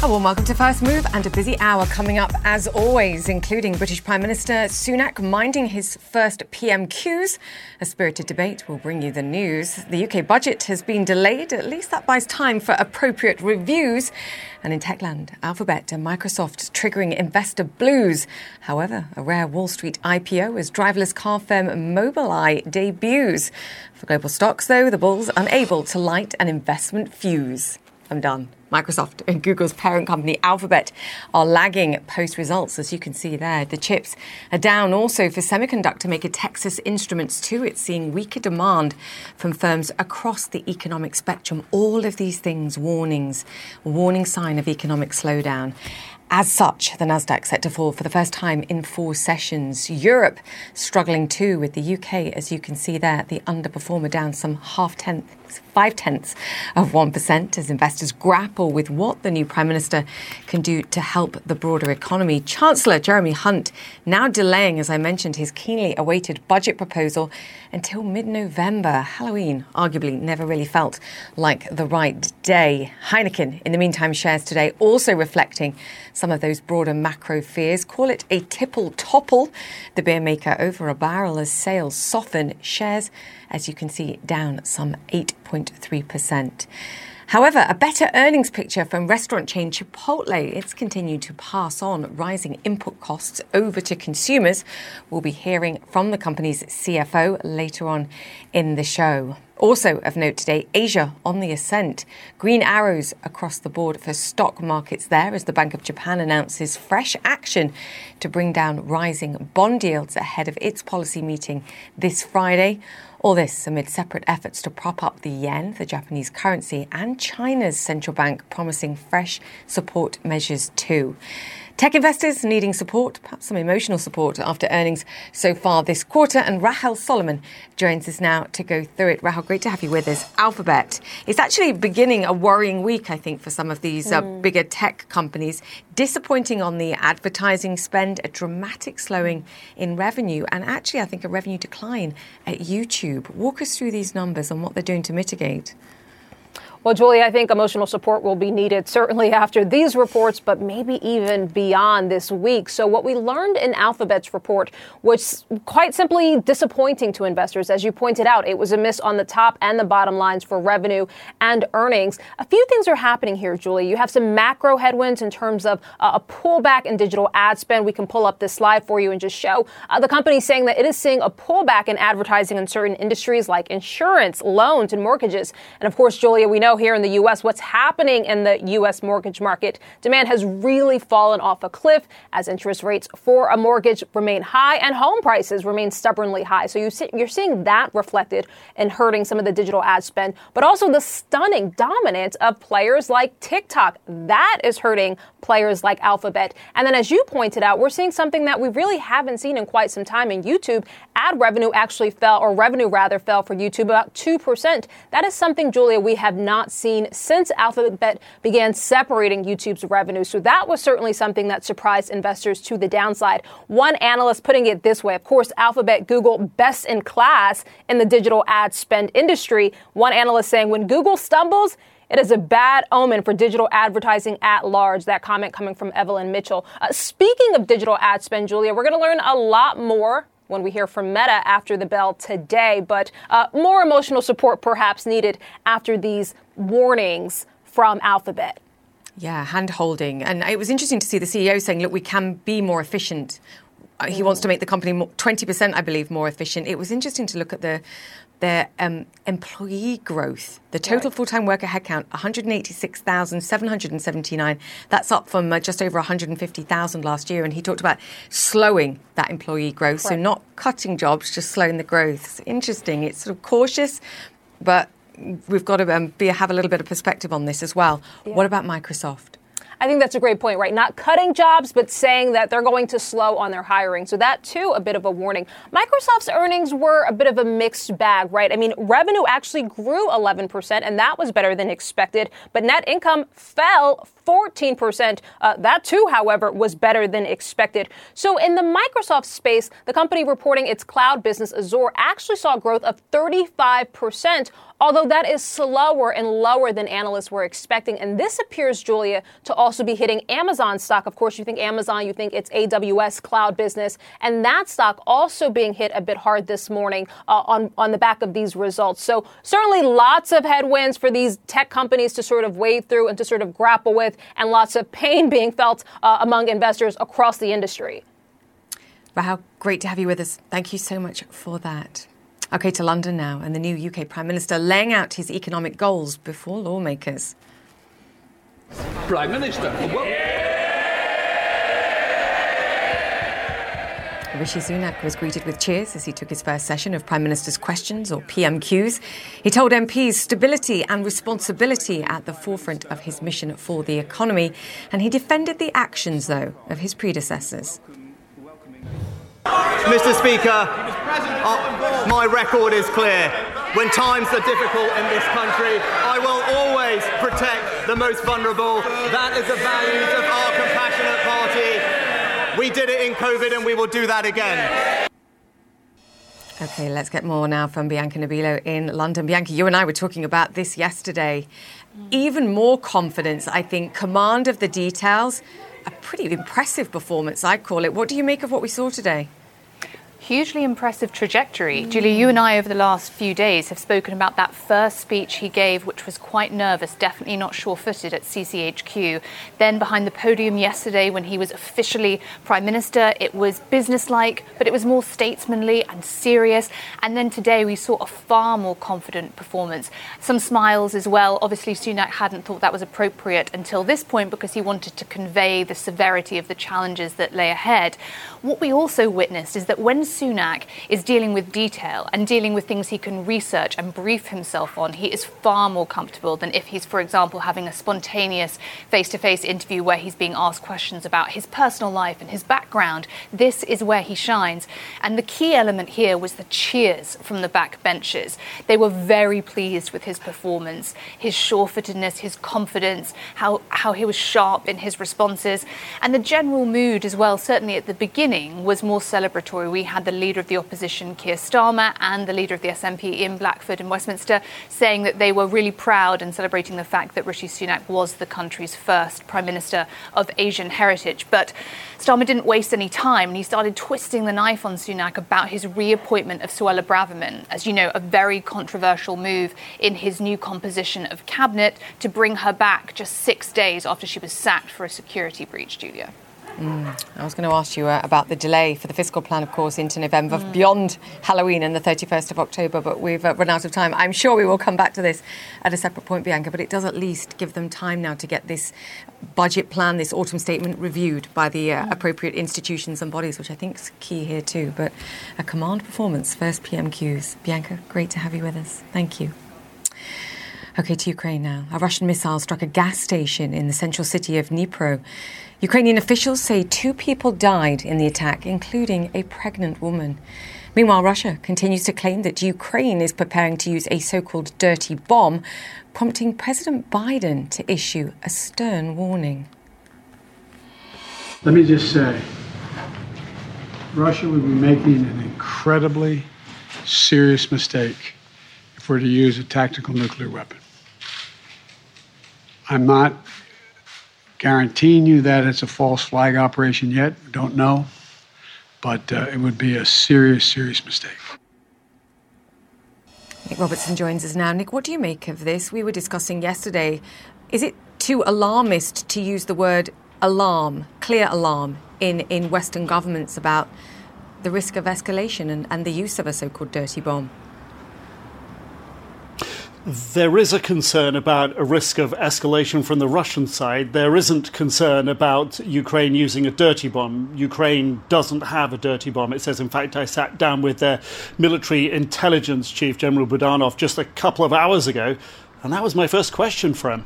Oh, well, welcome to First Move and a busy hour coming up as always, including British Prime Minister Sunak minding his first PMQs. A spirited debate will bring you the news. The UK budget has been delayed. At least that buys time for appropriate reviews. And in Techland, Alphabet and Microsoft triggering investor blues. However, a rare Wall Street IPO as driverless car firm Mobileye debuts. For global stocks, though, the bulls unable to light an investment fuse. I'm done. Microsoft and Google's parent company Alphabet are lagging post results, as you can see there. The chips are down also for semiconductor maker Texas Instruments, too. It's seeing weaker demand from firms across the economic spectrum. All of these things, warnings, warning sign of economic slowdown. As such, the Nasdaq set to fall for the first time in four sessions. Europe struggling too, with the UK, as you can see there, the underperformer down some half tenth five tenths of 1% as investors grapple with what the new Prime Minister can do to help the broader economy. Chancellor Jeremy Hunt now delaying, as I mentioned, his keenly awaited budget proposal until mid November. Halloween arguably never really felt like the right day. Heineken, in the meantime, shares today also reflecting some of those broader macro fears. Call it a tipple topple, the beer maker over a barrel as sales soften. Shares as you can see, down some 8.3%. However, a better earnings picture from restaurant chain Chipotle. It's continued to pass on rising input costs over to consumers. We'll be hearing from the company's CFO later on in the show. Also of note today, Asia on the ascent. Green arrows across the board for stock markets there as the Bank of Japan announces fresh action to bring down rising bond yields ahead of its policy meeting this Friday. All this amid separate efforts to prop up the yen, the Japanese currency, and China's central bank promising fresh support measures too. Tech investors needing support, perhaps some emotional support after earnings so far this quarter. And Rahel Solomon joins us now to go through it. Rahel, great to have you with us. Alphabet. It's actually beginning a worrying week, I think, for some of these uh, mm. bigger tech companies. Disappointing on the advertising spend, a dramatic slowing in revenue, and actually, I think, a revenue decline at YouTube. Walk us through these numbers and what they're doing to mitigate. Well, Julie, I think emotional support will be needed certainly after these reports, but maybe even beyond this week. So, what we learned in Alphabet's report was quite simply disappointing to investors. As you pointed out, it was a miss on the top and the bottom lines for revenue and earnings. A few things are happening here, Julie. You have some macro headwinds in terms of uh, a pullback in digital ad spend. We can pull up this slide for you and just show uh, the company saying that it is seeing a pullback in advertising in certain industries like insurance, loans, and mortgages. And of course, Julia, we know know here in the U.S. what's happening in the U.S. mortgage market. Demand has really fallen off a cliff as interest rates for a mortgage remain high and home prices remain stubbornly high. So you see, you're seeing that reflected in hurting some of the digital ad spend, but also the stunning dominance of players like TikTok. That is hurting players like Alphabet. And then, as you pointed out, we're seeing something that we really haven't seen in quite some time in YouTube. Ad revenue actually fell, or revenue rather fell for YouTube about 2%. That is something, Julia, we have not seen since Alphabet began separating YouTube's revenue. So that was certainly something that surprised investors to the downside. One analyst putting it this way, of course, Alphabet, Google, best in class in the digital ad spend industry. One analyst saying when Google stumbles, it is a bad omen for digital advertising at large. That comment coming from Evelyn Mitchell. Uh, speaking of digital ad spend, Julia, we're going to learn a lot more when we hear from Meta after the bell today, but uh, more emotional support perhaps needed after these warnings from Alphabet. Yeah, hand holding. And it was interesting to see the CEO saying, look, we can be more efficient. Uh, he wants to make the company 20%, I believe, more efficient. It was interesting to look at the their um, employee growth. The total right. full time worker headcount, 186,779. That's up from uh, just over 150,000 last year. And he talked about slowing that employee growth. Right. So, not cutting jobs, just slowing the growth. It's interesting. It's sort of cautious, but we've got to um, be, have a little bit of perspective on this as well. Yeah. What about Microsoft? I think that's a great point, right? Not cutting jobs, but saying that they're going to slow on their hiring. So that too, a bit of a warning. Microsoft's earnings were a bit of a mixed bag, right? I mean, revenue actually grew 11%, and that was better than expected, but net income fell 14%. Uh, that too, however, was better than expected. So in the Microsoft space, the company reporting its cloud business Azure actually saw growth of 35% although that is slower and lower than analysts were expecting. And this appears, Julia, to also be hitting Amazon stock. Of course, you think Amazon, you think it's AWS cloud business, and that stock also being hit a bit hard this morning uh, on, on the back of these results. So certainly lots of headwinds for these tech companies to sort of wade through and to sort of grapple with, and lots of pain being felt uh, among investors across the industry. Wow, great to have you with us. Thank you so much for that. Okay, to London now, and the new UK Prime Minister laying out his economic goals before lawmakers. Prime Minister. Rishi Sunak was greeted with cheers as he took his first session of Prime Minister's Questions, or PMQs. He told MPs stability and responsibility at the forefront of his mission for the economy, and he defended the actions, though, of his predecessors. Mr. Speaker, uh, my record is clear. When times are difficult in this country, I will always protect the most vulnerable. That is the values of our compassionate party. We did it in COVID and we will do that again. Okay, let's get more now from Bianca Nobilo in London. Bianca, you and I were talking about this yesterday. Even more confidence, I think, command of the details. A pretty impressive performance, I'd call it. What do you make of what we saw today? Hugely impressive trajectory. Mm. Julie, you and I over the last few days have spoken about that first speech he gave, which was quite nervous, definitely not sure footed at CCHQ. Then behind the podium yesterday, when he was officially Prime Minister, it was businesslike, but it was more statesmanly and serious. And then today, we saw a far more confident performance. Some smiles as well. Obviously, Sunak hadn't thought that was appropriate until this point because he wanted to convey the severity of the challenges that lay ahead. What we also witnessed is that when Sunak is dealing with detail and dealing with things he can research and brief himself on, he is far more comfortable than if he's, for example, having a spontaneous face to face interview where he's being asked questions about his personal life and his background. This is where he shines. And the key element here was the cheers from the back benches. They were very pleased with his performance, his sure footedness, his confidence, how, how he was sharp in his responses. And the general mood as well, certainly at the beginning, was more celebratory. We had the leader of the opposition, Keir Starmer, and the leader of the SNP, Ian Blackford, in Westminster, saying that they were really proud and celebrating the fact that Rishi Sunak was the country's first Prime Minister of Asian heritage. But Starmer didn't waste any time and he started twisting the knife on Sunak about his reappointment of Suella Braverman, as you know, a very controversial move in his new composition of cabinet to bring her back just six days after she was sacked for a security breach, Julia. Mm. I was going to ask you uh, about the delay for the fiscal plan, of course, into November mm. beyond Halloween and the 31st of October, but we've uh, run out of time. I'm sure we will come back to this at a separate point, Bianca, but it does at least give them time now to get this budget plan, this autumn statement reviewed by the uh, mm. appropriate institutions and bodies, which I think is key here too. But a command performance, first PMQs. Bianca, great to have you with us. Thank you. Okay, to Ukraine now. A Russian missile struck a gas station in the central city of Dnipro. Ukrainian officials say two people died in the attack, including a pregnant woman. Meanwhile, Russia continues to claim that Ukraine is preparing to use a so called dirty bomb, prompting President Biden to issue a stern warning. Let me just say Russia would be making an incredibly serious mistake if we're to use a tactical nuclear weapon. I'm not guaranteeing you that it's a false flag operation yet. Don't know. But uh, it would be a serious, serious mistake. Nic Robertson joins us now. Nick, what do you make of this? We were discussing yesterday. Is it too alarmist to use the word alarm, clear alarm, in, in Western governments about the risk of escalation and, and the use of a so called dirty bomb? there is a concern about a risk of escalation from the Russian side. There isn't concern about Ukraine using a dirty bomb. Ukraine doesn't have a dirty bomb. It says, in fact, I sat down with their military intelligence chief, General Budanov, just a couple of hours ago, and that was my first question for him.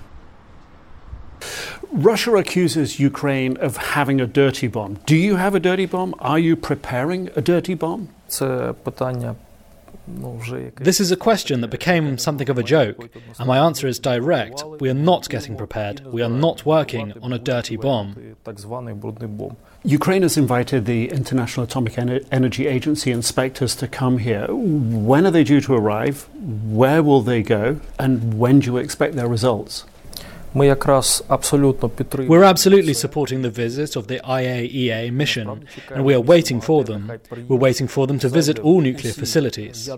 Russia accuses Ukraine of having a dirty bomb. Do you have a dirty bomb? Are you preparing a dirty bomb? Це питання This is a question that became something of a joke, and my answer is direct. We are not getting prepared. We are not working on a dirty bomb. Ukraine has invited the International Atomic Energy Agency inspectors to come here. When are they due to arrive? Where will they go? And when do you expect their results? We're absolutely supporting the visit of the IAEA mission, and we are waiting for them. We're waiting for them to visit all nuclear facilities.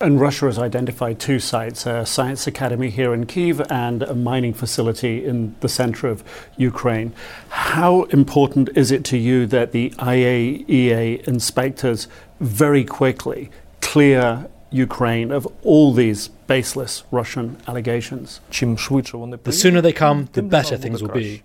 And Russia has identified two sites a science academy here in Kiev and a mining facility in the center of Ukraine. How important is it to you that the IAEA inspectors very quickly clear Ukraine of all these baseless Russian allegations. The sooner they come, the better things will be.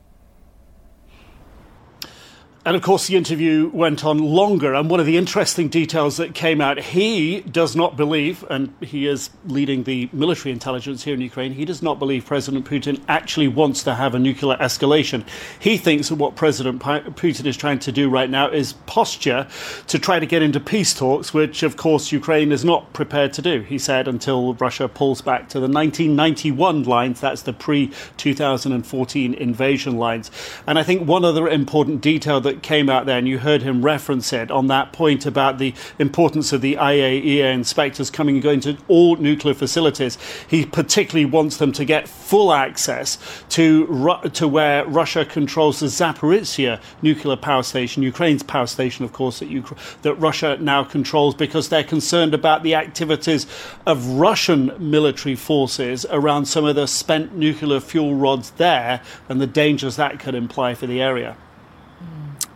And of course, the interview went on longer. And one of the interesting details that came out, he does not believe, and he is leading the military intelligence here in Ukraine, he does not believe President Putin actually wants to have a nuclear escalation. He thinks that what President Putin is trying to do right now is posture to try to get into peace talks, which, of course, Ukraine is not prepared to do. He said until Russia pulls back to the 1991 lines, that's the pre 2014 invasion lines. And I think one other important detail that that came out there, and you heard him reference it on that point about the importance of the IAEA inspectors coming and going to all nuclear facilities. He particularly wants them to get full access to, to where Russia controls the Zaporizhia nuclear power station, Ukraine's power station, of course, that, that Russia now controls because they're concerned about the activities of Russian military forces around some of the spent nuclear fuel rods there and the dangers that could imply for the area.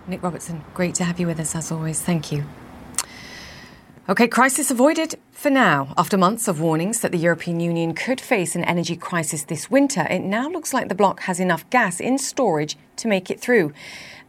Nic Robertson, great to have you with us as always. Thank you. Okay, crisis avoided for now. After months of warnings that the European Union could face an energy crisis this winter, it now looks like the bloc has enough gas in storage to make it through.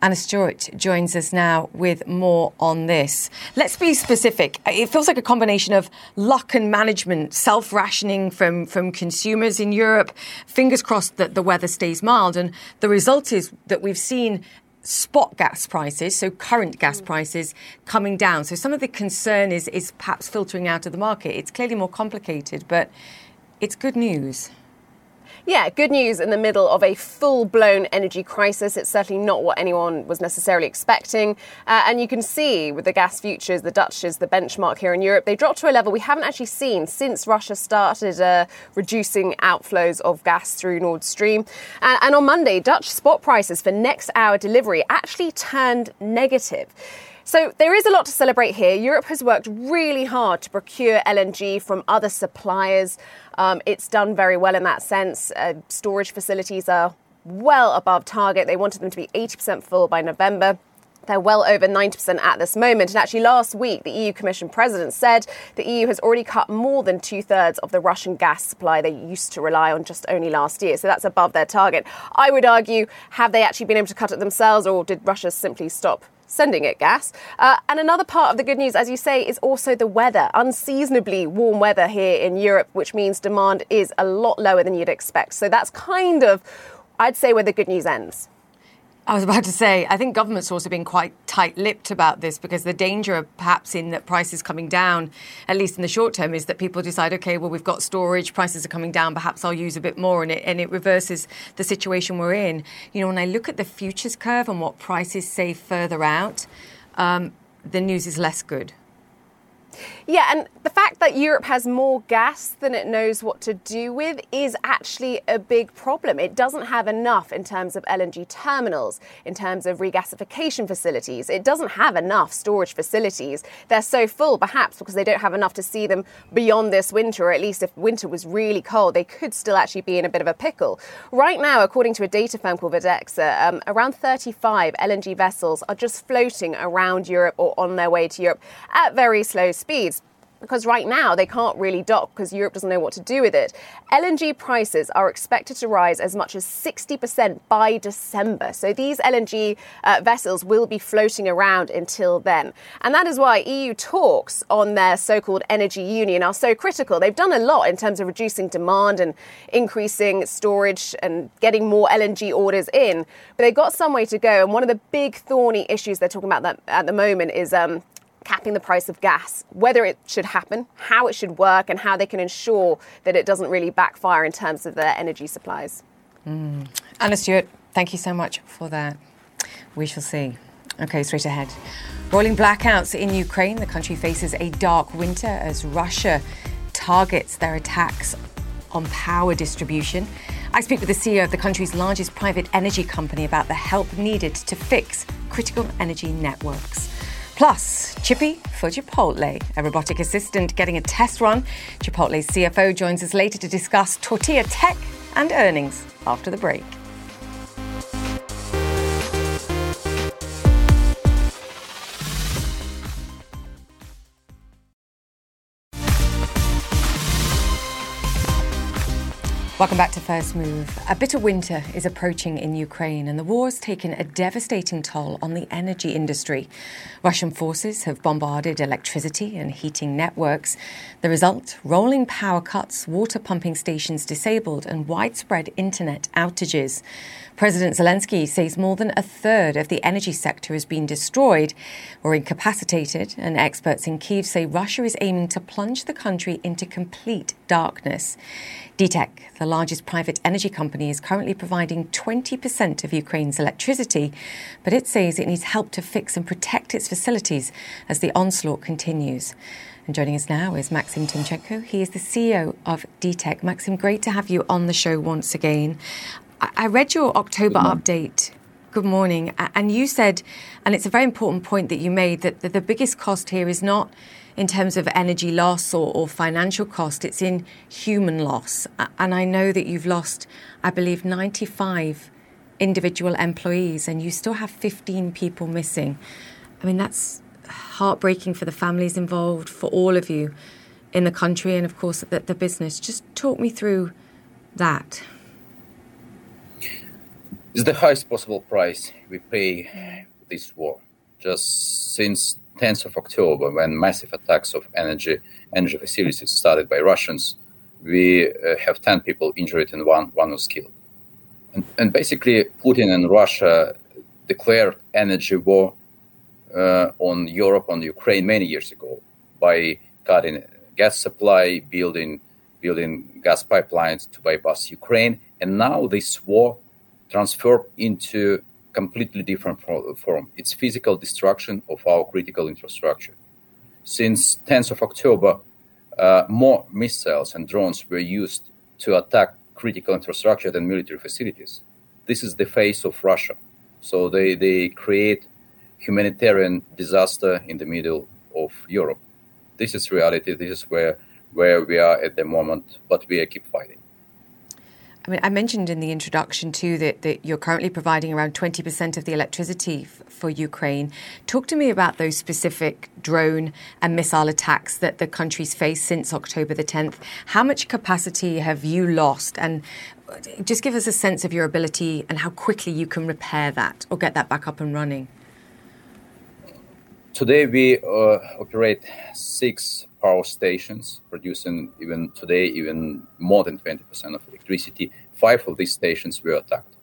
Anna Stewart joins us now with more on this. Let's be specific. It feels like a combination of luck and management, self rationing from, from consumers in Europe. Fingers crossed that the weather stays mild. And the result is that we've seen spot gas prices, so current gas mm. prices coming down. So some of the concern is is perhaps filtering out of the market. It's clearly more complicated, but it's good news. Yeah, good news in the middle of a full blown energy crisis. It's certainly not what anyone was necessarily expecting. Uh, and you can see with the gas futures, the Dutch is the benchmark here in Europe, they dropped to a level we haven't actually seen since Russia started uh, reducing outflows of gas through Nord Stream. And, and on Monday, Dutch spot prices for next hour delivery actually turned negative. So there is a lot to celebrate here. Europe has worked really hard to procure LNG from other suppliers. Um, it's done very well in that sense. Uh, storage facilities are well above target. They wanted them to be 80% full by November. They're well over 90% at this moment. And actually, last week, the EU Commission President said the EU has already cut more than two thirds of the Russian gas supply they used to rely on just only last year. So that's above their target. I would argue, have they actually been able to cut it themselves, or did Russia simply stop sending it gas. Uh, and another part of the good news, as you say, is also the weather. Unseasonably warm weather here in Europe, which means demand is a lot lower than you'd expect. So that's kind of, I'd say, where the good news ends. I was about to say, I think government's also been quite tight lipped about this because the danger, perhaps, in that prices coming down, at least in the short term, is that people decide, okay, well, we've got storage, prices are coming down, perhaps I'll use a bit more, and it, and it reverses the situation we're in. You know, when I look at the futures curve and what prices say further out, um, the news is less good. Yeah, and the fact that Europe has more gas than it knows what to do with is actually a big problem. It doesn't have enough in terms of LNG terminals, in terms of regasification facilities. It doesn't have enough storage facilities. They're so full, perhaps because they don't have enough to see them beyond this winter, or at least if winter was really cold, they could still actually be in a bit of a pickle. Right now, according to a data firm called Vortexa, um, around 35 LNG vessels are just floating around Europe or on their way to Europe at very slow speeds because right now they can't really dock because Europe doesn't know what to do with it. LNG prices are expected to rise as much as 60% by December. So these LNG uh, vessels will be floating around until then. And that is why EU talks on their so called energy union are so critical. They've done a lot in terms of reducing demand and increasing storage and getting more LNG orders in. But they've got some way to go. And one of the big thorny issues they're talking about at the moment is um, capping the price of gas, whether it should happen, how it should work, and how they can ensure that it doesn't really backfire in terms of their energy supplies. Mm. Anna Stewart, thank you so much for that. We shall see. Okay, straight ahead. Rolling blackouts in Ukraine. The country faces a dark winter as Russia targets their attacks on power distribution. I speak with the CEO of the country's largest private energy company about the help needed to fix critical energy networks. Plus, Chippy for Chipotle, a robotic assistant getting a test run. Chipotle's CFO joins us later to discuss tortilla tech and earnings after the break. Welcome back to First Move. A bitter winter is approaching in Ukraine, and the war has taken a devastating toll on the energy industry. Russian forces have bombarded electricity and heating networks. The result rolling power cuts, water pumping stations disabled, and widespread internet outages. President Zelensky says more than a third of the energy sector has been destroyed or incapacitated, and experts in Kiev say Russia is aiming to plunge the country into complete darkness. DTEK, the largest private energy company, is currently providing 20% of Ukraine's electricity, but it says it needs help to fix and protect its facilities as the onslaught continues. And joining us now is Maxim Timchenko. He is the CEO of DTEK. Maxim, great to have you on the show once again. I read your October update. Good morning. And you said, and it's a very important point that you made, that the biggest cost here is not in terms of energy loss or, or, financial cost, it's in human loss. And I know that you've lost, I believe, 95 individual employees and you still have 15 people missing. I mean, that's heartbreaking for the families involved, for all of you in the country, and of course, the, the business. Just talk me through that. It's the highest possible price we pay this war. Just since 10th of October, when massive attacks of energy energy facilities started by Russians, we uh, have 10 people injured and one one was killed. And, and basically, Putin and Russia declared energy war uh, on Europe, on Ukraine many years ago by cutting gas supply, building building gas pipelines to bypass Ukraine, and now this war transferred into completely different form. It's physical destruction of our critical infrastructure. Since 10th of October, uh, more missiles and drones were used to attack critical infrastructure than military facilities. This is the face of Russia. So they, they create humanitarian disaster in the middle of Europe. This is reality. This is where where we are at the moment, but we keep fighting. I mean, I mentioned in the introduction too that, that you're currently providing around 20% of the electricity f- for Ukraine. Talk to me about those specific drone and missile attacks that the country's faced since October the 10th. How much capacity have you lost? And uh, just give us a sense of your ability and how quickly you can repair that or get that back up and running. Today, we uh, operate six power stations producing even today even more than 20% of electricity. Five of these stations were attacked.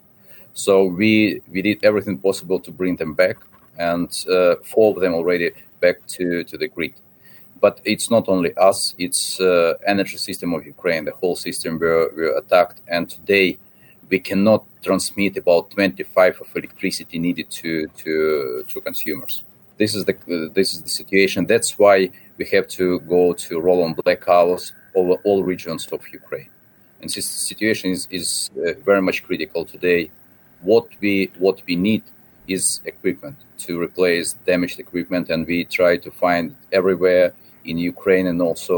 So we we did everything possible to bring them back, and uh, four of them already back to, to the grid. But it's not only us; it's uh, energy system of Ukraine. The whole system were, were attacked, and today we cannot transmit about 25 of electricity needed to to to consumers. This is the this is the situation. That's why we have to go to roll on blackouts over all regions of Ukraine. And this situation is, is uh, very much critical today. What we what we need is equipment to replace damaged equipment, and we try to find everywhere in Ukraine and also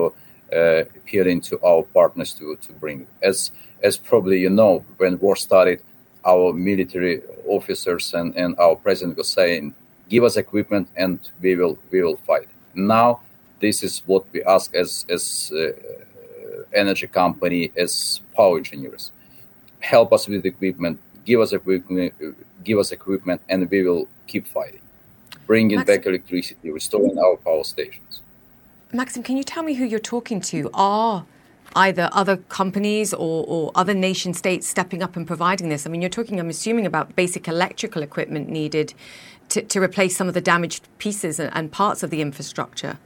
uh, appealing to our partners to, to bring. As as probably you know, when war started, our military officers and, and our president was saying, "Give us equipment, and we will we will fight." Now this is what we ask as as uh, energy company, as power engineers. Help us with equipment, give us equipment, give us equipment, and we will keep fighting, bringing Maxim, back electricity, restoring our power stations. Maxim, can you tell me who you're talking to? Are either other companies or, or other nation states stepping up and providing this? I mean, you're talking, I'm assuming, about basic electrical equipment needed to, to replace some of the damaged pieces and, and parts of the infrastructure?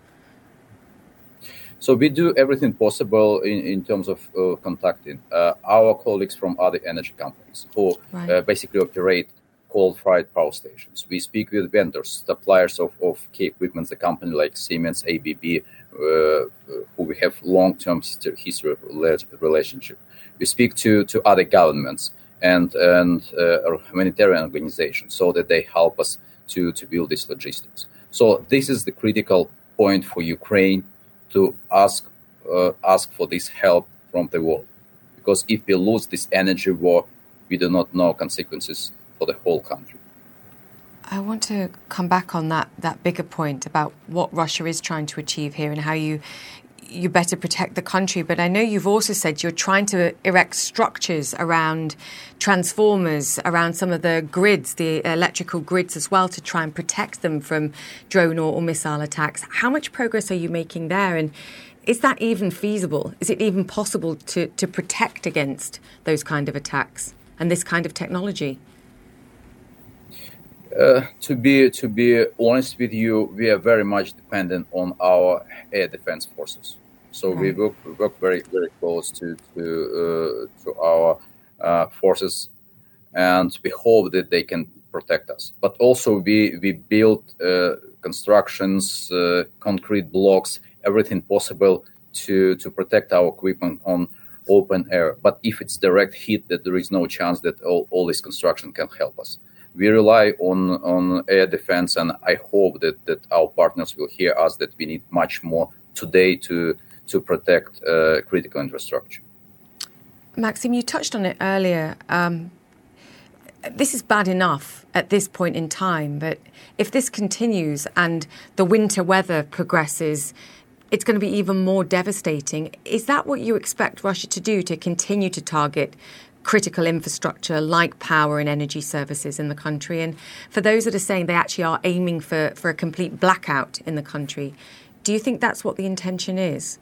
So we do everything possible in, in terms of uh, contacting uh, our colleagues from other energy companies who right. uh, basically operate coal-fired power stations. We speak with vendors, suppliers of, of key equipment, the company like Siemens, ABB, uh, who we have long-term history of relationship. We speak to, to other governments and, and uh, humanitarian organizations so that they help us to, to build these logistics. So this is the critical point for Ukraine to ask uh, ask for this help from the world. Because if we lose this energy war, we do not know consequences for the whole country. I want to come back on that that bigger point about what Russia is trying to achieve here and how you you better protect the country. But I know you've also said you're trying to erect structures around transformers, around some of the grids, the electrical grids as well, to try and protect them from drone or, or missile attacks. How much progress are you making there? And is that even feasible? Is it even possible to, to protect against those kind of attacks and this kind of technology? Uh, to be to be honest with you, we are very much dependent on our air defense forces. So we work we work very very close to to uh, to our uh, forces, and we hope that they can protect us. But also we we build uh, constructions, uh, concrete blocks, everything possible to to protect our equipment on open air. But if it's direct hit, that there is no chance that all, all this construction can help us we rely on, on air defense, and I hope that, that our partners will hear us that we need much more today to, to protect uh, critical infrastructure. Maxim, you touched on it earlier. Um, this is bad enough at this point in time, but if this continues and the winter weather progresses, it's going to be even more devastating. Is that what you expect Russia to do to continue to target critical infrastructure like power and energy services in the country. And for those that are saying they actually are aiming for, for a complete blackout in the country, do you think that's what the intention is?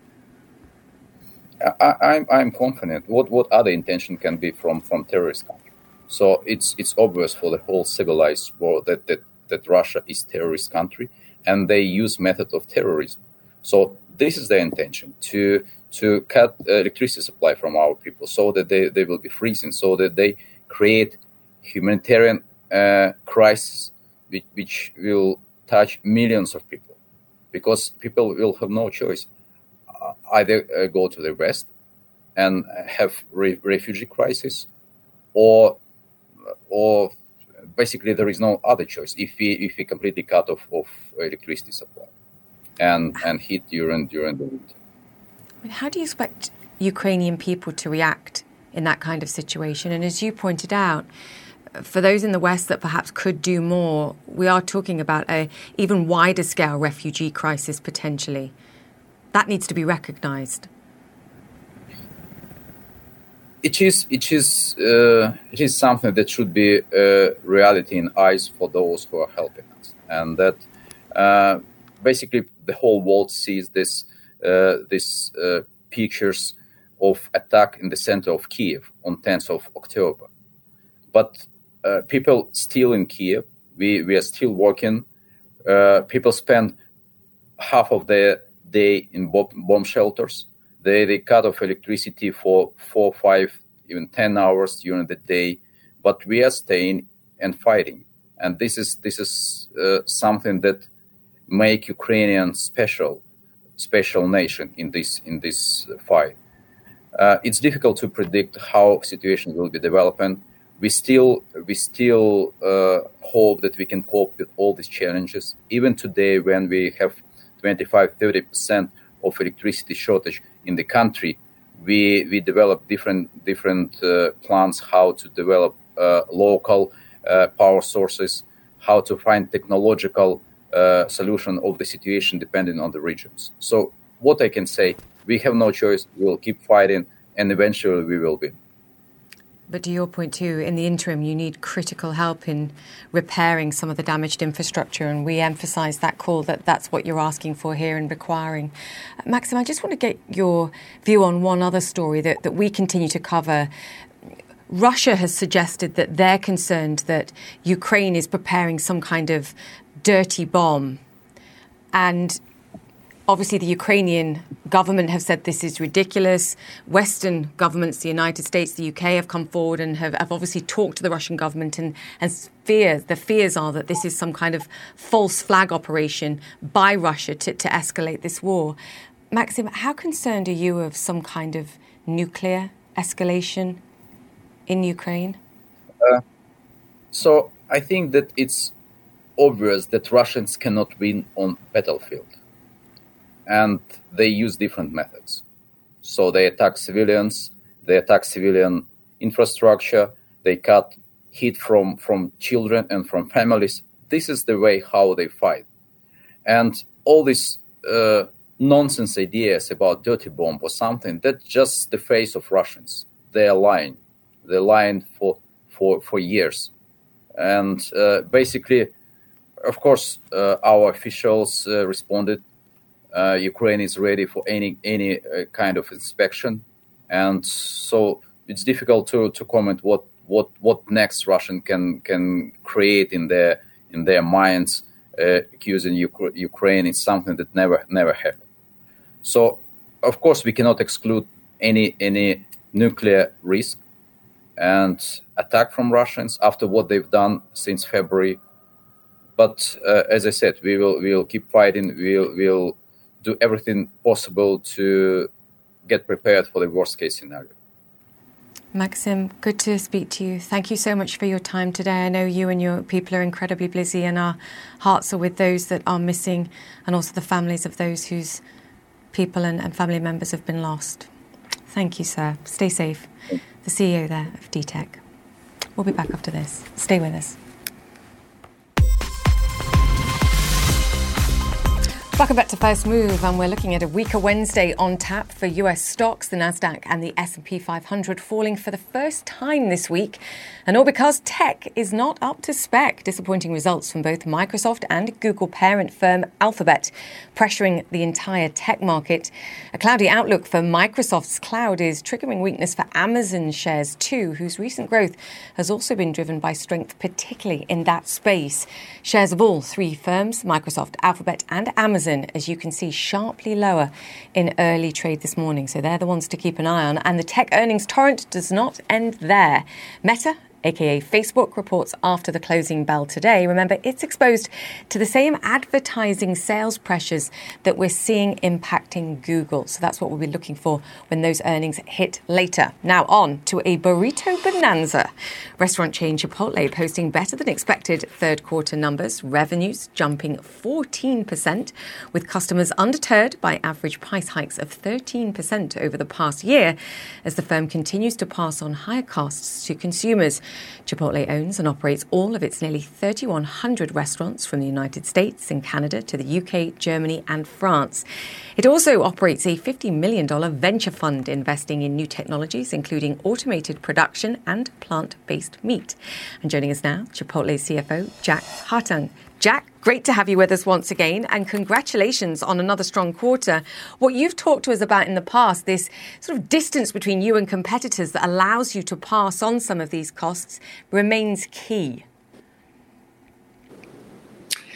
I, I'm, I'm confident. What what other intention can be from from terrorist country? So it's it's obvious for the whole civilized world that that, that Russia is terrorist country, and they use method of terrorism. So this is their intention to to cut electricity supply from our people so that they, they will be freezing, so that they create humanitarian uh, crisis which, which will touch millions of people because people will have no choice. Uh, either uh, go to the West and have re- refugee crisis or or basically there is no other choice if we if we completely cut off of electricity supply and and heat during during the winter how do you expect Ukrainian people to react in that kind of situation? And as you pointed out, for those in the West that perhaps could do more, we are talking about a even wider scale refugee crisis potentially. That needs to be recognised. It is, it is, uh, it is something that should be a reality in eyes for those who are helping us, and that uh, basically the whole world sees this uh, these uh, pictures of attack in the center of Kiev on 10th of October. But uh, people still in Kiev, we, we are still working. people spend half of their day in bomb shelters. They, they cut off electricity for four, five, even 10 hours during the day. But we are staying and fighting. And this is, this is uh, something that make Ukrainian special special nation in this in this fight. Uh, it's difficult to predict how situation will be developing. We still we still uh, hope that we can cope with all these challenges. Even today, when we have 25 30 percent of electricity shortage in the country, we we develop different different uh, plans how to develop uh, local uh, power sources, how to find technological uh, solution of the situation depending on the regions. So what I can say, we have no choice. We will keep fighting, and eventually we will win. But to your point too, in the interim, you need critical help in repairing some of the damaged infrastructure, and we emphasise that call that that's what you're asking for here and requiring. Maxim, I just want to get your view on one other story that, that we continue to cover Russia has suggested that they're concerned that Ukraine is preparing some kind of dirty bomb. And obviously, the Ukrainian government have said this is ridiculous. Western governments, the United States, the UK, have come forward and have, have obviously talked to the Russian government and, and fears, the fears are that this is some kind of false flag operation by Russia to, to escalate this war. Maxim, how concerned are you of some kind of nuclear escalation in Ukraine? Uh, so I think that it's obvious that Russians cannot win on battlefield, and they use different methods. So they attack civilians, they attack civilian infrastructure, they cut heat from from children and from families. This is the way how they fight, and all these uh, nonsense ideas about dirty bomb or something that's just the face of Russians. They are lying the line for for for years, and uh, basically, of course, uh, our officials uh, responded. Uh, Ukraine is ready for any any kind of inspection, and so it's difficult to to comment what what what next Russian can can create in their in their minds accusing Ukraine is something that never never happened. So, of course, we cannot exclude any any nuclear risk and attack from Russians after what they've done since February. But uh, as I said, we will we will keep fighting. We'll we'll do everything possible to get prepared for the worst case scenario. Maxim, good to speak to you. Thank you so much for your time today. I know you and your people are incredibly busy, and our hearts are with those that are missing and also the families of those whose people and, and family members have been lost. Thank you, sir. Stay safe the CEO there of DTEK. We'll be back after this. Stay with us. Welcome back to First Move, and we're looking at a weaker Wednesday on tap for US stocks, the Nasdaq and the S&P 500 falling for the first time this week, and all because tech is not up to spec. Disappointing results from both Microsoft and Google parent firm Alphabet, pressuring the entire tech market. A cloudy outlook for Microsoft's cloud is triggering weakness for Amazon shares too, whose recent growth has also been driven by strength, particularly in that space. Shares of all three firms, Microsoft, Alphabet, and Amazon As you can see, sharply lower in early trade this morning. So they're the ones to keep an eye on. And the tech earnings torrent does not end there. Meta aka Facebook, reports after the closing bell today. Remember, it's exposed to the same advertising sales pressures that we're seeing impacting Google. So that's what we'll be looking for when those earnings hit later. Now, on to a burrito bonanza. Restaurant chain Chipotle posting better than expected third quarter numbers, revenues jumping 14%, with customers undeterred by average price hikes of 13% over the past year as the firm continues to pass on higher costs to consumers. Chipotle owns and operates all of its nearly 3,100 restaurants from the United States and Canada to the UK, Germany, and France. It also operates a $50 million venture fund investing in new technologies, including automated production and plant based meat. And joining us now, Chipotle CFO Jack Hartung. Jack, great to have you with us once again, and congratulations on another strong quarter. What you've talked to us about in the past, this sort of distance between you and competitors that allows you to pass on some of these costs, remains key.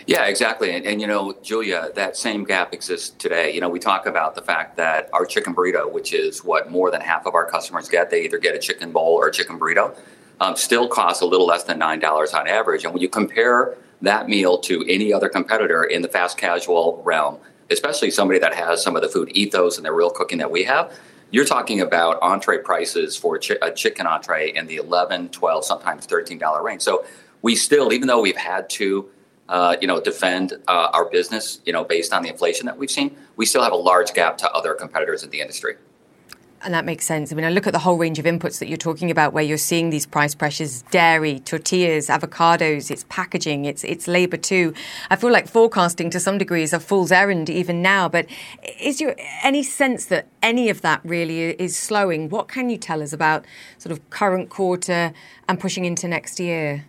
Yeah, exactly. And, and, you know, Julia, that same gap exists today. You know, we talk about the fact that our chicken burrito, which is what more than half of our customers get, they either get a chicken bowl or a chicken burrito, um, still costs a little less than $9 on average. And when you compare that meal to any other competitor in the fast casual realm, especially somebody that has some of the food ethos and the real cooking that we have, you're talking about entree prices for a chicken entree in the 11 12 sometimes $13 range. So we still, even though we've had to uh, you know, defend uh, our business, you know, based on the inflation that we've seen, we still have a large gap to other competitors in the industry. And that makes sense. I mean, I look at the whole range of inputs that you're talking about where you're seeing these price pressures dairy, tortillas, avocados, it's packaging, it's, it's labor too. I feel like forecasting to some degree is a fool's errand even now. But is there any sense that any of that really is slowing? What can you tell us about sort of current quarter and pushing into next year?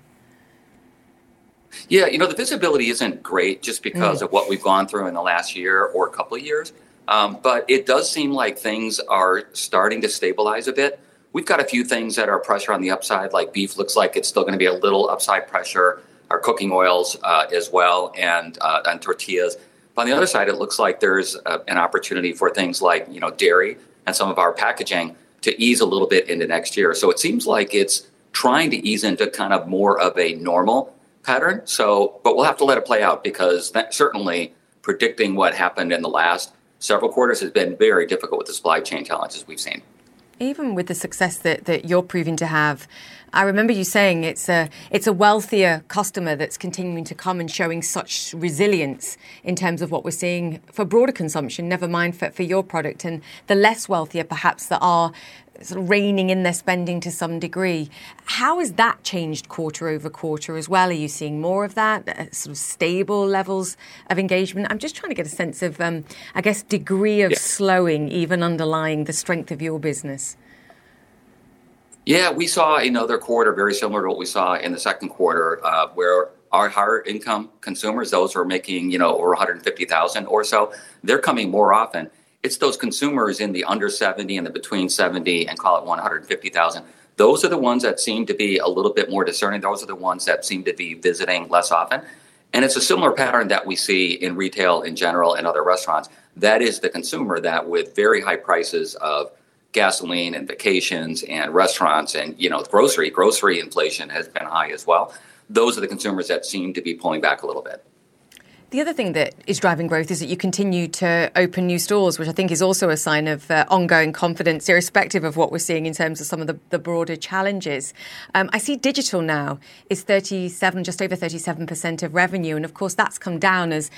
Yeah, you know, the visibility isn't great just because mm. of what we've gone through in the last year or a couple of years. Um, but it does seem like things are starting to stabilize a bit. we've got a few things that are pressure on the upside, like beef looks like it's still going to be a little upside pressure. Our cooking oils uh, as well, and uh, and tortillas. But on the other side, it looks like there's uh, an opportunity for things like you know dairy and some of our packaging to ease a little bit into next year. So it seems like it's trying to ease into kind of more of a normal pattern. So, but we'll have to let it play out because certainly predicting what happened in the last several quarters has been very difficult with the supply chain challenges we've seen. Even with the success that, that you're proving to have, I remember you saying it's a it's a wealthier customer that's continuing to come and showing such resilience in terms of what we're seeing for broader consumption, never mind for, for your product, and the less wealthier perhaps that are sort of reining in their spending to some degree. How has that changed quarter over quarter as well? Are you seeing more of that, uh, sort of stable levels of engagement? I'm just trying to get a sense of, um, I guess, degree of slowing, even underlying the strength of your business. Yeah, we saw another quarter very similar to what we saw in the second quarter, uh, where our higher income consumers, those who are making you know over 150,000 or so, they're coming more often it's those consumers in the under 70 and the between 70 and call it 150,000. Those are the ones that seem to be a little bit more discerning. Those are the ones that seem to be visiting less often. And it's a similar pattern that we see in retail in general and other restaurants. That is the consumer that with very high prices of gasoline and vacations and restaurants and you know grocery grocery inflation has been high as well. Those are the consumers that seem to be pulling back a little bit. The other thing that is driving growth is that you continue to open new stores, which I think is also a sign of uh, ongoing confidence, irrespective of what we're seeing in terms of some of the, the broader challenges. Um, I see digital now is 37, just over 37% of revenue. And of course, that's come down as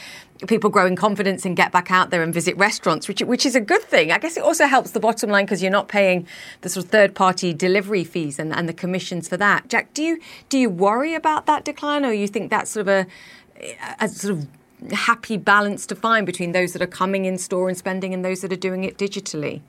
people grow in confidence and get back out there and visit restaurants, which, which is a good thing. I guess it also helps the bottom line because you're not paying the sort of third party delivery fees and, and the commissions for that. Jack, do you, do you worry about that decline or you think that's sort of a, a sort of happy balance to find between those that are coming in store and spending and those that are doing it digitally?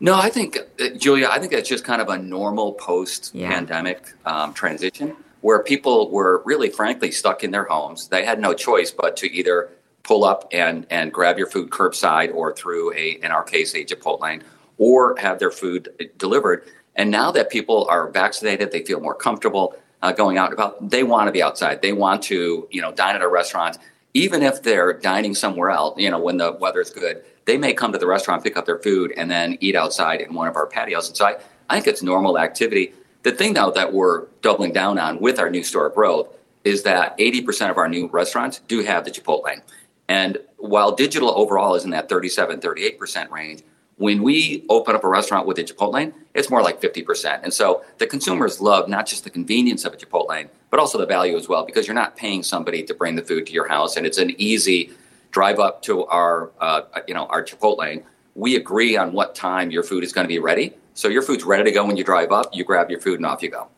No, I think, uh, Julia, I think that's just kind of a normal post pandemic yeah. um, transition where people were really, frankly, stuck in their homes. They had no choice but to either pull up and, and grab your food curbside or through a, in our case, a Chipotlane, or have their food delivered. And now that people are vaccinated, they feel more comfortable uh, going out about. They want to be outside. They want to, you know, dine at a restaurant, even if they're dining somewhere else. You know, when the weather's good, they may come to the restaurant, pick up their food, and then eat outside in one of our patios. And so I, I think it's normal activity. The thing, though, that we're doubling down on with our new store growth is that 80% of our new restaurants do have the Chipotle. And while digital overall is in that 37, 38% range, when we open up a restaurant with a Chipotlane, it's more like 50%. And so the consumers love not just the convenience of a Chipotlane, but also the value as well, because you're not paying somebody to bring the food to your house. And it's an easy drive up to our, uh, you know, our Chipotlane. We agree on what time your food is going to be ready. So your food's ready to go when you drive up, you grab your food and off you go.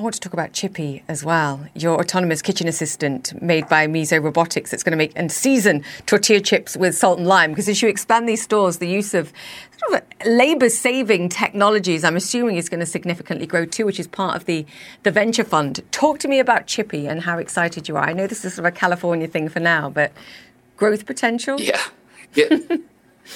I want to talk about Chippy as well, your autonomous kitchen assistant made by Miso Robotics that's going to make and season tortilla chips with salt and lime. Because as you expand these stores, the use of sort of labour saving technologies, I'm assuming, is going to significantly grow too, which is part of the, the venture fund. Talk to me about Chippy and how excited you are. I know this is sort of a California thing for now, but growth potential? Yeah. Yeah.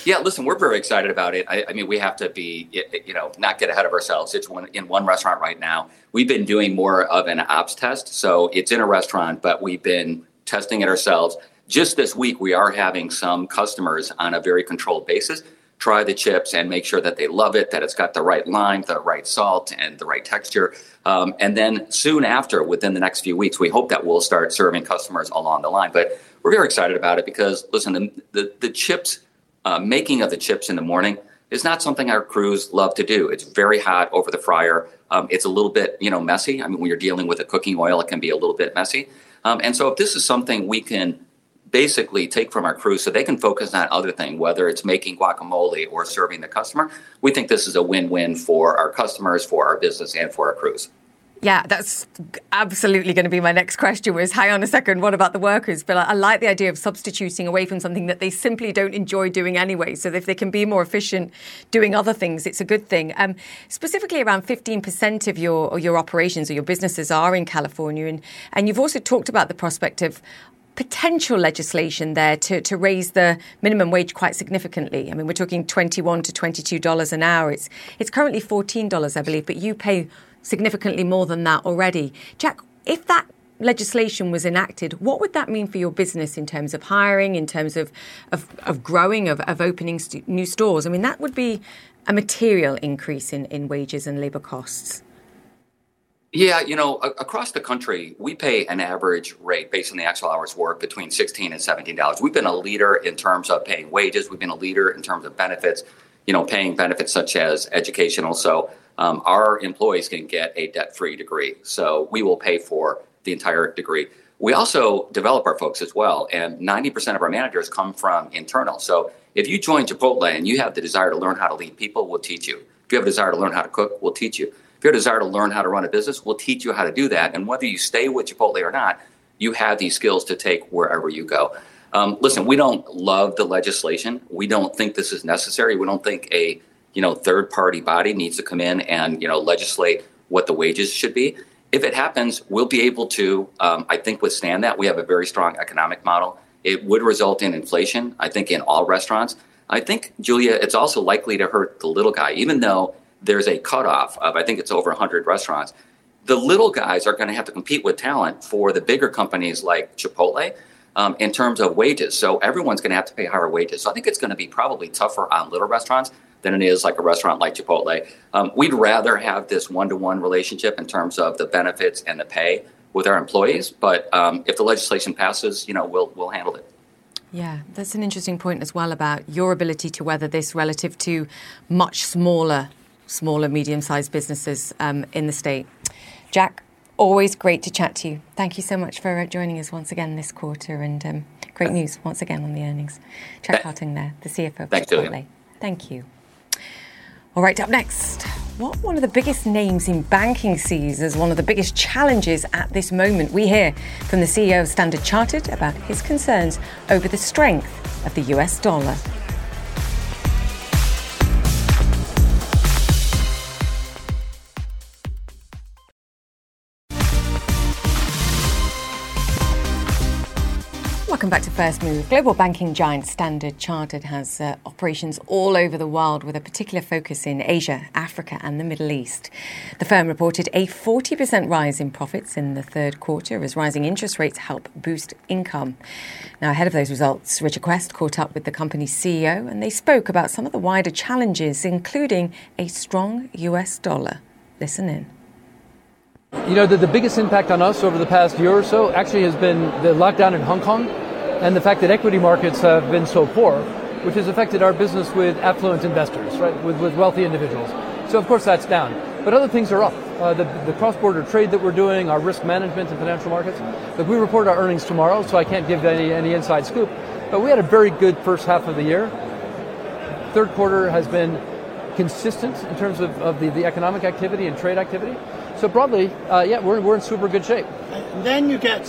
Yeah, listen, we're very excited about it. I, I, mean, we have to be, you know, not get ahead of ourselves. It's one, in one restaurant right now. We've been doing more of an ops test. So it's in a restaurant, but we've been testing it ourselves. Just this week, we are having some customers on a very controlled basis try the chips and make sure that they love it, that it's got the right lime, the right salt, and the right texture. Um, and then soon after, within the next few weeks, we hope that we'll start serving customers along the line. But we're very excited about it because, listen, the, the, the chips uh, making of the chips in the morning is not something our crews love to do. It's very hot over the fryer. Um, it's a little bit, you know, messy. I mean, when you're dealing with a cooking oil, it can be a little bit messy. Um, and so, if this is something we can basically take from our crews so they can focus on other things, whether it's making guacamole or serving the customer, we think this is a win-win for our customers, for our business, and for our crews. Yeah, that's absolutely going to be my next question was, hang on a second, what about the workers? But I, I, like the idea of substituting away from something that they simply don't enjoy doing anyway. So if they can be more efficient doing other things, it's a good thing. Um, specifically around 15% of your, your operations or your businesses are in California. And, and you've also talked about the prospect of potential legislation there to, to raise the minimum wage quite significantly. I mean, we're talking 21 to $22 an hour. It's, it's currently $14, I believe, but you pay significantly more than that already. Jack, if that legislation was enacted, what would that mean for your business in terms of hiring, in terms of, of, of growing, of, of opening st- new stores? I mean, that would be a material increase in, in wages and labour costs. Yeah, you know, across the country, we pay an average rate based on the actual hours worked between 16 and 17 dollars. We've been a leader in terms of paying wages. We've been a leader in terms of benefits. You know, paying benefits such as educational. So um, our employees can get a debt-free degree. So we will pay for the entire degree. We also develop our folks as well, and 90% of our managers come from internal. So if you join Chipotle and you have the desire to learn how to lead people, we'll teach you. If you have a desire to learn how to cook, we'll teach you If you have a desire to learn how to run a business, we'll teach you how to do that. And whether you stay with Chipotle or not, you have these skills to take wherever you go. Um, listen, we don't love the legislation. We don't think this is necessary. We don't think a you know third party body needs to come in and you know legislate what the wages should be. If it happens, we'll be able to, um, I think, withstand that. We have a very strong economic model. It would result in inflation, I think, in all restaurants. I think, Julia, it's also likely to hurt the little guy, even though there's a cutoff of, I think it's over 100 restaurants. The little guys are going to have to compete with talent for the bigger companies like Chipotle um, in terms of wages. So everyone's going to have to pay higher wages. So I think it's going to be probably tougher on little restaurants than it is like a restaurant like Chipotle. Um, we'd rather have this one to one relationship in terms of the benefits and the pay with our employees. But um, if the legislation passes, you know, we'll, we'll handle it. Yeah, that's an interesting point as well about your ability to weather this relative to much smaller smaller, medium sized businesses um, in the state. Jack, always great to chat to you. Thank you so much for uh, joining us once again this quarter and um, great news once again on the earnings. Jack Hartung there, the CFO of Thanks, Chipotle. Thank you. All right, up next, what one of the biggest names in banking sees as one of the biggest challenges at this moment? We hear from the CEO of Standard Chartered about his concerns over the strength of the US dollar. Welcome back to First Move. Global banking giant Standard Chartered has uh, operations all over the world with a particular focus in Asia, Africa, and the Middle East. The firm reported a 40% rise in profits in the third quarter as rising interest rates help boost income. Now, ahead of those results, Richard Quest caught up with the company's CEO and they spoke about some of the wider challenges, including a strong US dollar. Listen in. You know, the, the biggest impact on us over the past year or so actually has been the lockdown in Hong Kong and the fact that equity markets have been so poor, which has affected our business with affluent investors, right, with, with wealthy individuals. So of course that's down. But other things are up. Uh, the, the cross-border trade that we're doing, our risk management in financial markets. Look, we report our earnings tomorrow, so I can't give any, any inside scoop. But we had a very good first half of the year. Third quarter has been consistent in terms of, of the, the economic activity and trade activity. So broadly, uh, yeah, we're, we're in super good shape. And then you get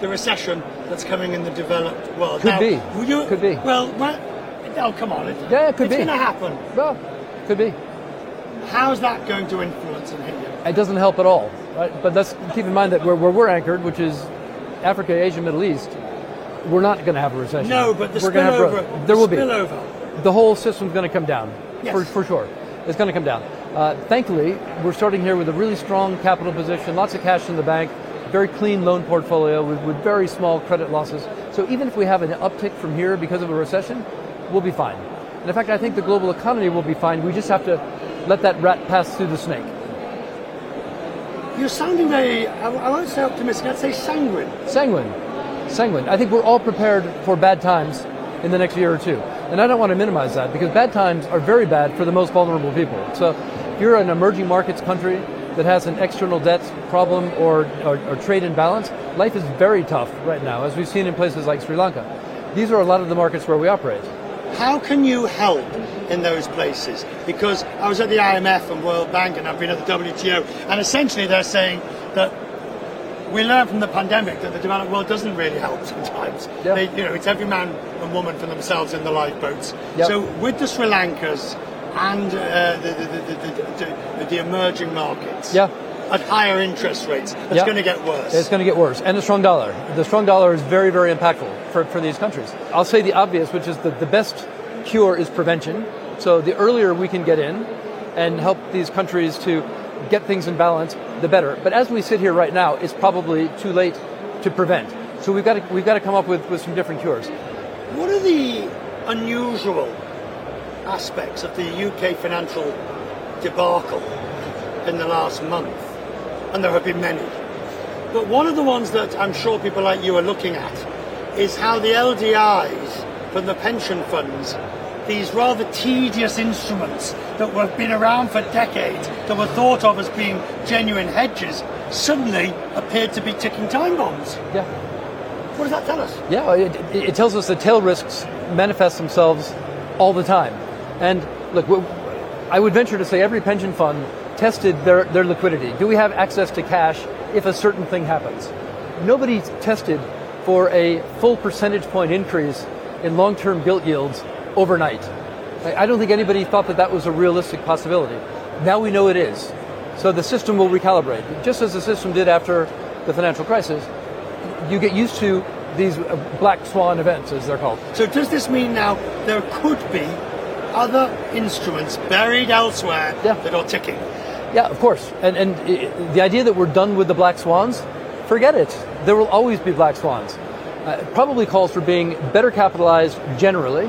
the recession that's coming in the developed world. Could now, be. You, could be. Well, well, oh, come on. It, yeah, it could it's be. It's going to happen. Well, could be. How's that going to influence and hit you? It doesn't help at all. Right? But let's keep in mind that where, where we're anchored, which is Africa, Asia, Middle East, we're not going to have a recession. No, but the we're spillover. Have, there will be. Spillover. The whole system's going to come down. Yes. For, for sure. It's going to come down. Uh, thankfully, we're starting here with a really strong capital position, lots of cash in the bank, very clean loan portfolio with, with very small credit losses. So even if we have an uptick from here because of a recession, we'll be fine. And in fact, I think the global economy will be fine. We just have to let that rat pass through the snake. You're sounding very, I, I won't say optimistic, I'd say sanguine. Sanguine. Sanguine. I think we're all prepared for bad times in the next year or two. And I don't want to minimize that because bad times are very bad for the most vulnerable people. So if you're an emerging markets country that has an external debt problem or, or, or, trade imbalance, life is very tough right now, as we've seen in places like Sri Lanka. These are a lot of the markets where we operate. How can you help in those places? Because I was at the IMF and World Bank and I've been at the WTO, and essentially they're saying that we learned from the pandemic that the developed world doesn't really help sometimes. Yep. They, you know, it's every man and woman for themselves in the lifeboats. Yep. So with the Sri Lankas and uh, the, the, the, the, emerging markets, yeah. at higher interest rates. It's Yeah. going to get worse. It's going to get worse. And the strong dollar. The strong dollar is very, very impactful for, for these countries. I'll say the obvious, which is that the best cure is prevention. So the earlier we can get in and help these countries to get things in balance, the better. But as we sit here right now, it's probably too late to prevent. So we've got to, we've got to come up with, with some different cures. What are the unusual aspects of the UK financial debacle in the last month? And there have been many. But one of the ones that I'm sure people like you are looking at is how the LDIs from the pension funds, these rather tedious instruments that have been around for decades, that were thought of as being genuine hedges, suddenly appeared to be ticking time bombs. Yeah. What does that tell us? Yeah, it, it it tells us that tail risks manifest themselves all the time. And look, I would venture to say every pension fund tested their, their liquidity. Do we have access to cash if a certain thing happens? Nobody tested for a full percentage point increase in long term gilt yields overnight. I don't think anybody thought that that was a realistic possibility. Now we know it is. So the system will recalibrate, just as the system did after the financial crisis you get used to these uh, black swan events, as they're called. So does this mean now there could be other instruments buried elsewhere that are ticking? Yeah, of course. And, and the idea that we're done with the black swans, forget it. There will always be black swans. Uh, it probably calls for being better capitalized generally,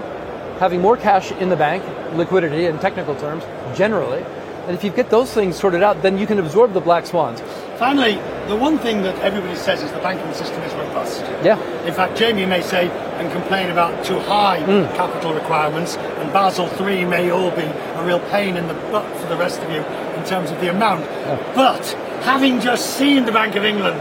having more cash in the bank, liquidity in technical terms, generally. And if you get those things sorted out, then you can absorb the black swans. Finally, the one thing that everybody says is the banking system is robust. Yeah. In fact, Jamie may say and complain about too high Hmm. capital requirements, and Basel III may all be a real pain in the butt for the rest of you in terms of the amount. But having just seen the Bank of England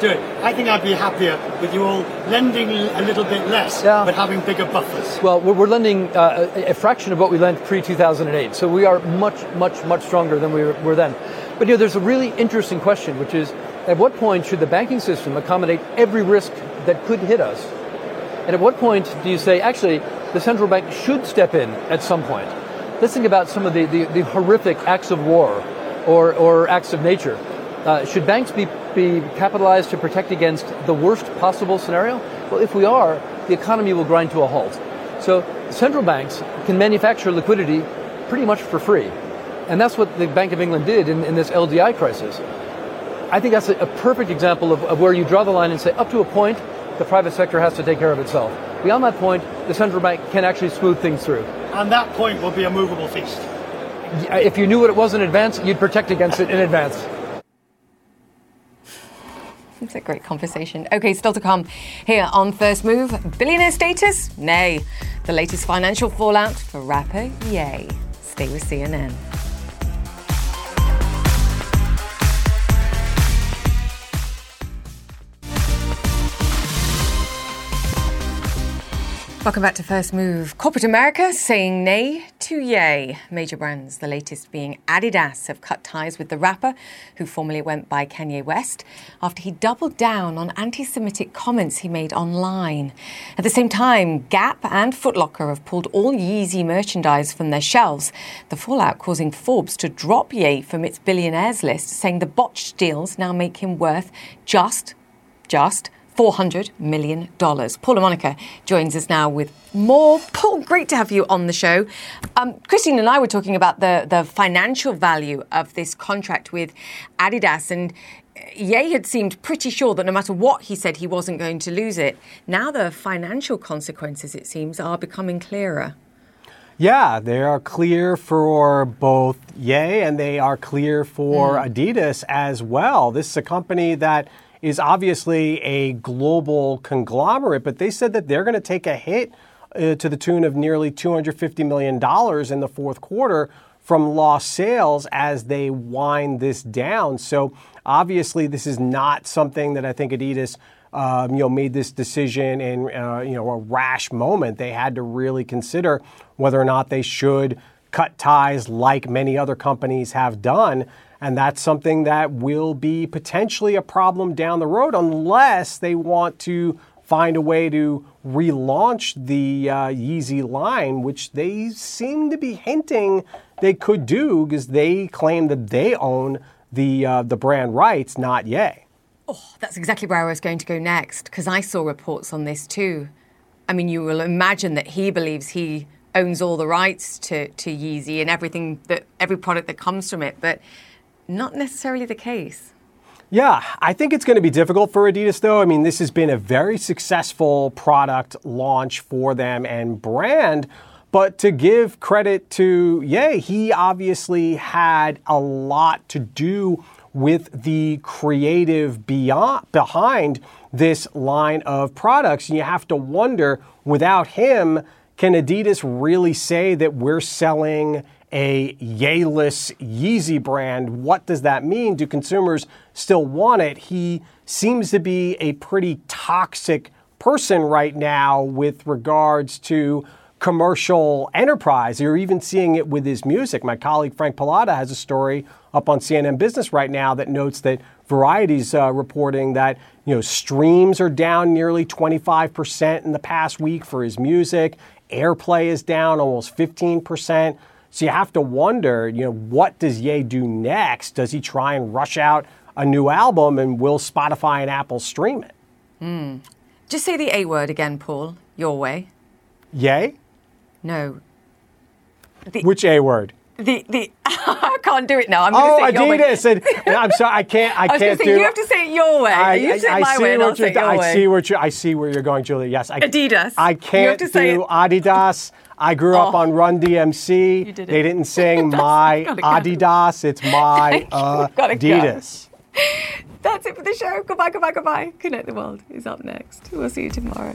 do it, I think I'd be happier with you all lending a little bit less, but having bigger buffers. Well, we're, lending uh, a, fraction of what we lent pre 2008, so we are much, much, much stronger than we were then. But you know, there's a really interesting question, which is at what point should the banking system accommodate every risk that could hit us? And at what point do you say, actually, the central bank should step in at some point? Let's think about some of the, the, the horrific acts of war or, or acts of nature. Uh, should banks be, be capitalized to protect against the worst possible scenario? Well, if we are, the economy will grind to a halt. So central banks can manufacture liquidity pretty much for free. And that's what the Bank of England did in, in this LDI crisis. I think that's a, a perfect example of, of where you draw the line and say, up to a point, the private sector has to take care of itself. Beyond that point, the central bank can actually smooth things through. And that point will be a movable feast. If you knew what it was in advance, you'd protect against it in advance. It's a great conversation. Okay, still to come here on First Move. Billionaire status? Nay. The latest financial fallout for rapper Ye. Stay with CNN. Welcome back to First Move. Corporate America saying nay to yay. Major brands, the latest being Adidas, have cut ties with the rapper who formerly went by Kanye West after he doubled down on anti Semitic comments he made online. At the same time, Gap and Foot Locker have pulled all Yeezy merchandise from their shelves. The fallout causing Forbes to drop Ye from its billionaires list, saying the botched deals now make him worth just, just $400 million. Paul La Monica joins us now with more. Paul, great to have you on the show. Um, Christine and I were talking about the, the financial value of this contract with Adidas, and Ye had seemed pretty sure that no matter what he said, he wasn't going to lose it. Now the financial consequences, it seems, are becoming clearer. Yeah, they are clear for both Ye and they are clear for Mm. Adidas as well. This is a company that is obviously a global conglomerate, but they said that they're going to take a hit uh, to the tune of nearly $250 million in the fourth quarter from lost sales as they wind this down. So obviously, this is not something that I think Adidas um, you know, made this decision in uh, you know a rash moment. They had to really consider whether or not they should cut ties, like many other companies have done, and that's something that will be potentially a problem down the road unless they want to find a way to relaunch the uh, Yeezy line, which they seem to be hinting they could do because they claim that they own the uh, the brand rights, not Ye. Oh, that's exactly where I was going to go next because I saw reports on this too. I mean, you will imagine that he believes he owns all the rights to, to Yeezy and everything that every product that comes from it, but not necessarily the case. Yeah, I think it's going to be difficult for Adidas, though. I mean, this has been a very successful product launch for them and brand. But to give credit to Ye, he obviously had a lot to do with the creative beyond, behind this line of products. And you have to wonder without him, can Adidas really say that we're selling a Yeless Yeezy brand? What does that mean? Do consumers still want it? He seems to be a pretty toxic person right now with regards to commercial enterprise. You're even seeing it with his music. My colleague Frank Pallotta has a story up on CNN Business right now that notes that Variety's uh, reporting that you know streams are down nearly 25% in the past week for his music. Airplay is down almost 15%. So you have to wonder, you know, what does Ye do next? Does he try and rush out a new album and will Spotify and Apple stream it? Mm. Just say the A word again, Paul, your way. Ye? No. The, Which A word? The the I can't do it now. I'm oh, going to say Adidas. And, and I'm sorry, I can't. I, I can't say, do. You have to say it your way. I, you I, say I my see way, I'll say your I way. see what you. I see where you're going, Julie. Yes, I, Adidas. I can't do. Adidas. I grew up Oh. on Run DMC. You did it. They didn't sing my go. Adidas. It's my uh, go. Adidas. That's it for the show. Goodbye, goodbye, goodbye. Connect the World is up next. We'll see you tomorrow.